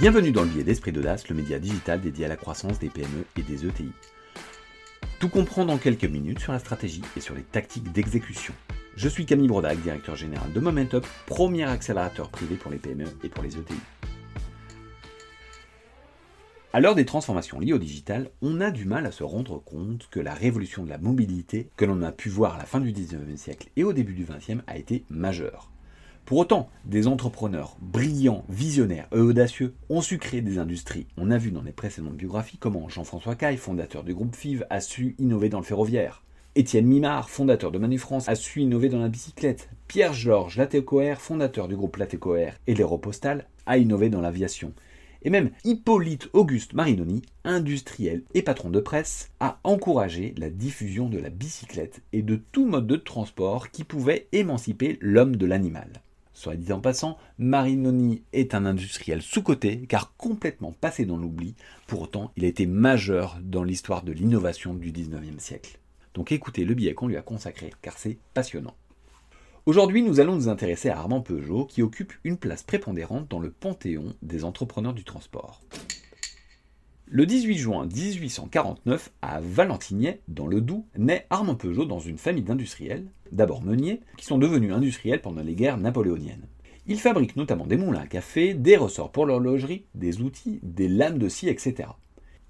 Bienvenue dans le biais d'Esprit d'Audace, le média digital dédié à la croissance des PME et des ETI. Tout comprendre en quelques minutes sur la stratégie et sur les tactiques d'exécution. Je suis Camille Brodac, directeur général de Momentup, premier accélérateur privé pour les PME et pour les ETI. À l'heure des transformations liées au digital, on a du mal à se rendre compte que la révolution de la mobilité que l'on a pu voir à la fin du 19e siècle et au début du 20e a été majeure. Pour autant, des entrepreneurs brillants, visionnaires et audacieux ont su créer des industries. On a vu dans les précédentes biographies comment Jean-François Caille, fondateur du groupe FIV, a su innover dans le ferroviaire. Étienne Mimard, fondateur de Manu France, a su innover dans la bicyclette. Pierre-Georges Latécoère, fondateur du groupe Latécoère et l'Aéropostale, a innové dans l'aviation. Et même Hippolyte Auguste Marinoni, industriel et patron de presse, a encouragé la diffusion de la bicyclette et de tout mode de transport qui pouvait émanciper l'homme de l'animal. Soit dit en passant, Marinoni est un industriel sous-coté car complètement passé dans l'oubli. Pour autant, il a été majeur dans l'histoire de l'innovation du 19e siècle. Donc écoutez le billet qu'on lui a consacré car c'est passionnant. Aujourd'hui, nous allons nous intéresser à Armand Peugeot qui occupe une place prépondérante dans le panthéon des entrepreneurs du transport. Le 18 juin 1849, à Valentigney, dans le Doubs, naît Armand Peugeot dans une famille d'industriels, d'abord meuniers, qui sont devenus industriels pendant les guerres napoléoniennes. Il fabrique notamment des moulins à café, des ressorts pour l'horlogerie, des outils, des lames de scie, etc.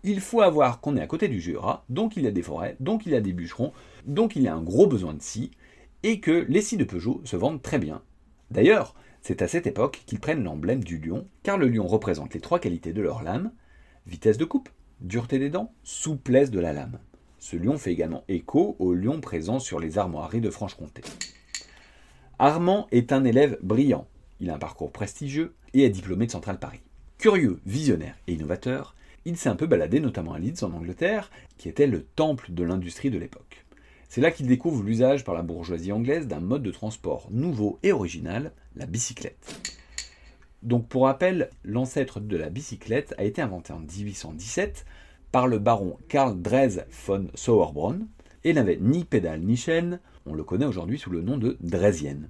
Il faut avoir qu'on est à côté du Jura, donc il y a des forêts, donc il y a des bûcherons, donc il y a un gros besoin de scie, et que les scies de Peugeot se vendent très bien. D'ailleurs, c'est à cette époque qu'ils prennent l'emblème du lion, car le lion représente les trois qualités de leur lame, vitesse de coupe, dureté des dents, souplesse de la lame. Ce lion fait également écho au lion présent sur les armoiries de Franche-Comté. Armand est un élève brillant. Il a un parcours prestigieux et est diplômé de Centrale Paris. Curieux, visionnaire et innovateur, il s'est un peu baladé notamment à Leeds en Angleterre, qui était le temple de l'industrie de l'époque. C'est là qu'il découvre l'usage par la bourgeoisie anglaise d'un mode de transport nouveau et original, la bicyclette. Donc pour rappel, l'ancêtre de la bicyclette a été inventé en 1817 par le baron Karl Dres von Sauerbrunn et n'avait ni pédale ni chaîne, on le connaît aujourd'hui sous le nom de Dresienne.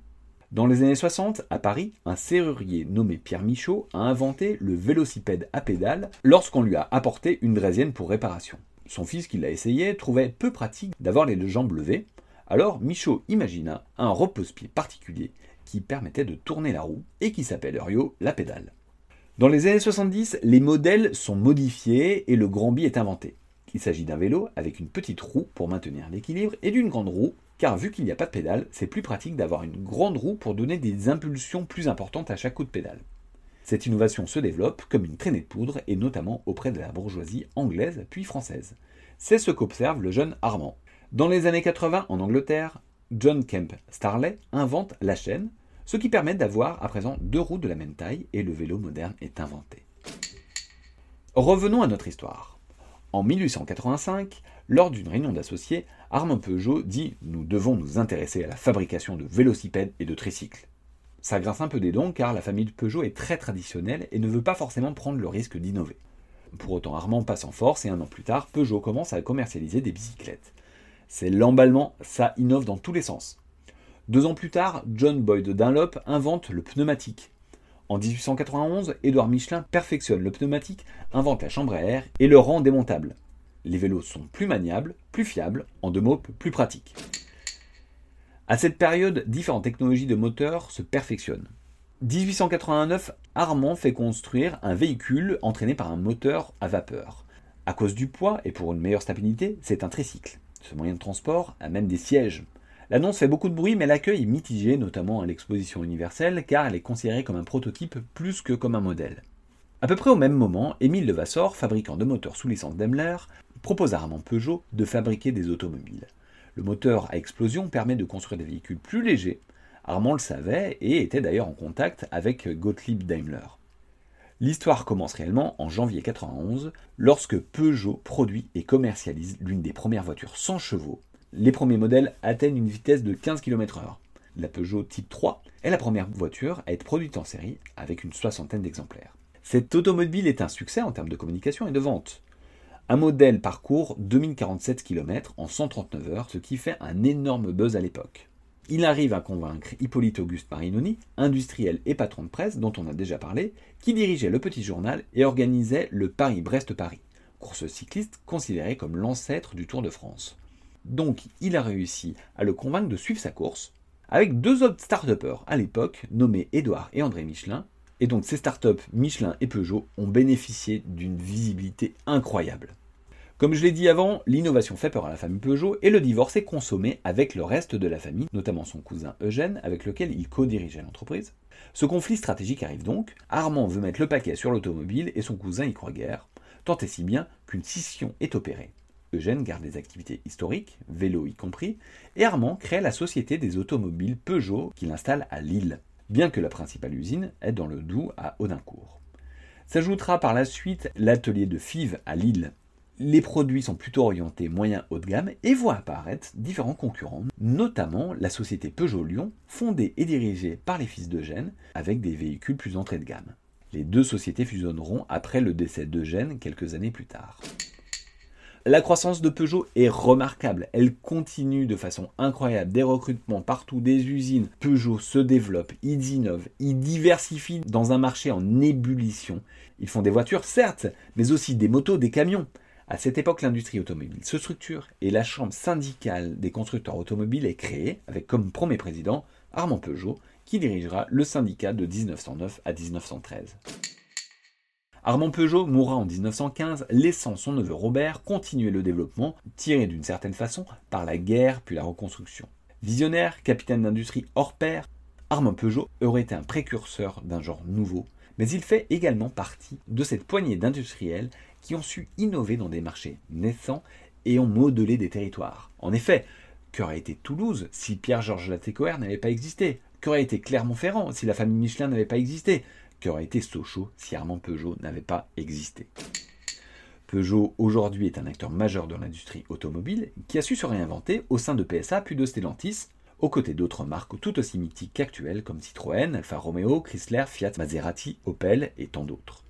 Dans les années 60, à Paris, un serrurier nommé Pierre Michaud a inventé le vélocipède à pédale lorsqu'on lui a apporté une Dresienne pour réparation. Son fils qui l'a essayé trouvait peu pratique d'avoir les jambes levées, alors Michaud imagina un repose-pied particulier qui permettait de tourner la roue et qui s'appelle Rio la pédale. Dans les années 70, les modèles sont modifiés et le Grand Bi est inventé. Il s'agit d'un vélo avec une petite roue pour maintenir l'équilibre et d'une grande roue, car vu qu'il n'y a pas de pédale, c'est plus pratique d'avoir une grande roue pour donner des impulsions plus importantes à chaque coup de pédale. Cette innovation se développe comme une traînée de poudre et notamment auprès de la bourgeoisie anglaise puis française. C'est ce qu'observe le jeune Armand. Dans les années 80 en Angleterre, John Kemp Starley invente la chaîne, ce qui permet d'avoir à présent deux roues de la même taille et le vélo moderne est inventé. Revenons à notre histoire. En 1885, lors d'une réunion d'associés, Armand Peugeot dit Nous devons nous intéresser à la fabrication de vélocipèdes et de tricycles. Ça grince un peu des dons car la famille de Peugeot est très traditionnelle et ne veut pas forcément prendre le risque d'innover. Pour autant, Armand passe en force et un an plus tard, Peugeot commence à commercialiser des bicyclettes. C'est l'emballement, ça innove dans tous les sens. Deux ans plus tard, John Boyd Dunlop invente le pneumatique. En 1891, Édouard Michelin perfectionne le pneumatique, invente la chambre à air et le rend démontable. Les vélos sont plus maniables, plus fiables, en deux mots, plus pratiques. À cette période, différentes technologies de moteur se perfectionnent. 1889, Armand fait construire un véhicule entraîné par un moteur à vapeur. À cause du poids et pour une meilleure stabilité, c'est un tricycle. Ce moyen de transport a même des sièges. L'annonce fait beaucoup de bruit, mais l'accueil est mitigé, notamment à l'exposition universelle, car elle est considérée comme un prototype plus que comme un modèle. À peu près au même moment, Émile Levasseur, fabricant de moteurs sous licence Daimler, propose à Armand Peugeot de fabriquer des automobiles. Le moteur à explosion permet de construire des véhicules plus légers. Armand le savait et était d'ailleurs en contact avec Gottlieb Daimler. L'histoire commence réellement en janvier 91, lorsque Peugeot produit et commercialise l'une des premières voitures sans chevaux les premiers modèles atteignent une vitesse de 15 km/h. La Peugeot Type 3 est la première voiture à être produite en série avec une soixantaine d'exemplaires. Cette automobile est un succès en termes de communication et de vente. Un modèle parcourt 2047 km en 139 heures, ce qui fait un énorme buzz à l'époque. il arrive à convaincre Hippolyte Auguste Marinoni, industriel et patron de presse dont on a déjà parlé, qui dirigeait le petit journal et organisait le Paris-Brest-Paris, course cycliste considérée comme l'ancêtre du Tour de France. Donc il a réussi à le convaincre de suivre sa course, avec deux autres start à l'époque, nommés Édouard et André Michelin, et donc ces startups Michelin et Peugeot ont bénéficié d'une visibilité incroyable. Comme je l'ai dit avant, l'innovation fait peur à la famille Peugeot et le divorce est consommé avec le reste de la famille, notamment son cousin Eugène, avec lequel il co-dirigeait l'entreprise. Ce conflit stratégique arrive donc, Armand veut mettre le paquet sur l'automobile et son cousin y croit guère, tant et si bien qu'une scission est opérée. Eugène garde des activités historiques, vélo y compris, et Armand crée la société des automobiles Peugeot qu'il installe à Lille, bien que la principale usine est dans le Doubs à Audincourt. S'ajoutera par la suite l'atelier de Fives à Lille, les produits sont plutôt orientés moyen haut de gamme et voient apparaître différents concurrents, notamment la société Peugeot Lyon, fondée et dirigée par les fils d'Eugène, avec des véhicules plus entrée de gamme. Les deux sociétés fusionneront après le décès d'Eugène quelques années plus tard. La croissance de Peugeot est remarquable. Elle continue de façon incroyable. Des recrutements partout, des usines. Peugeot se développe, ils innovent, ils diversifient dans un marché en ébullition. Ils font des voitures, certes, mais aussi des motos, des camions. À cette époque, l'industrie automobile se structure et la chambre syndicale des constructeurs automobiles est créée avec comme premier président Armand Peugeot qui dirigera le syndicat de 1909 à 1913. Armand Peugeot mourra en 1915, laissant son neveu Robert continuer le développement, tiré d'une certaine façon par la guerre puis la reconstruction. Visionnaire, capitaine d'industrie hors pair, Armand Peugeot aurait été un précurseur d'un genre nouveau, mais il fait également partie de cette poignée d'industriels qui ont su innover dans des marchés naissants et ont modelé des territoires. En effet, qu'aurait été Toulouse si Pierre-Georges Latécoère n'avait pas existé? Qu'aurait été Clermont-Ferrand si la famille Michelin n'avait pas existé? Qu'aurait été Sochaux si Armand Peugeot n'avait pas existé Peugeot aujourd'hui est un acteur majeur de l'industrie automobile qui a su se réinventer au sein de PSA puis de Stellantis, aux côtés d'autres marques tout aussi mythiques qu'actuelles comme Citroën, Alfa Romeo, Chrysler, Fiat, Maserati, Opel et tant d'autres.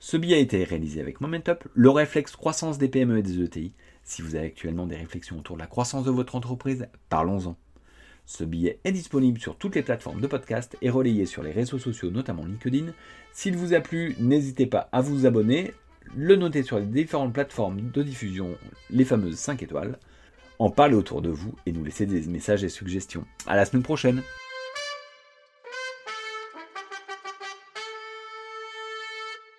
Ce billet a été réalisé avec Momentup, le réflexe croissance des PME et des ETI. Si vous avez actuellement des réflexions autour de la croissance de votre entreprise, parlons-en. Ce billet est disponible sur toutes les plateformes de podcast et relayé sur les réseaux sociaux, notamment LinkedIn. S'il vous a plu, n'hésitez pas à vous abonner, le noter sur les différentes plateformes de diffusion, les fameuses 5 étoiles, en parler autour de vous et nous laisser des messages et suggestions. À la semaine prochaine!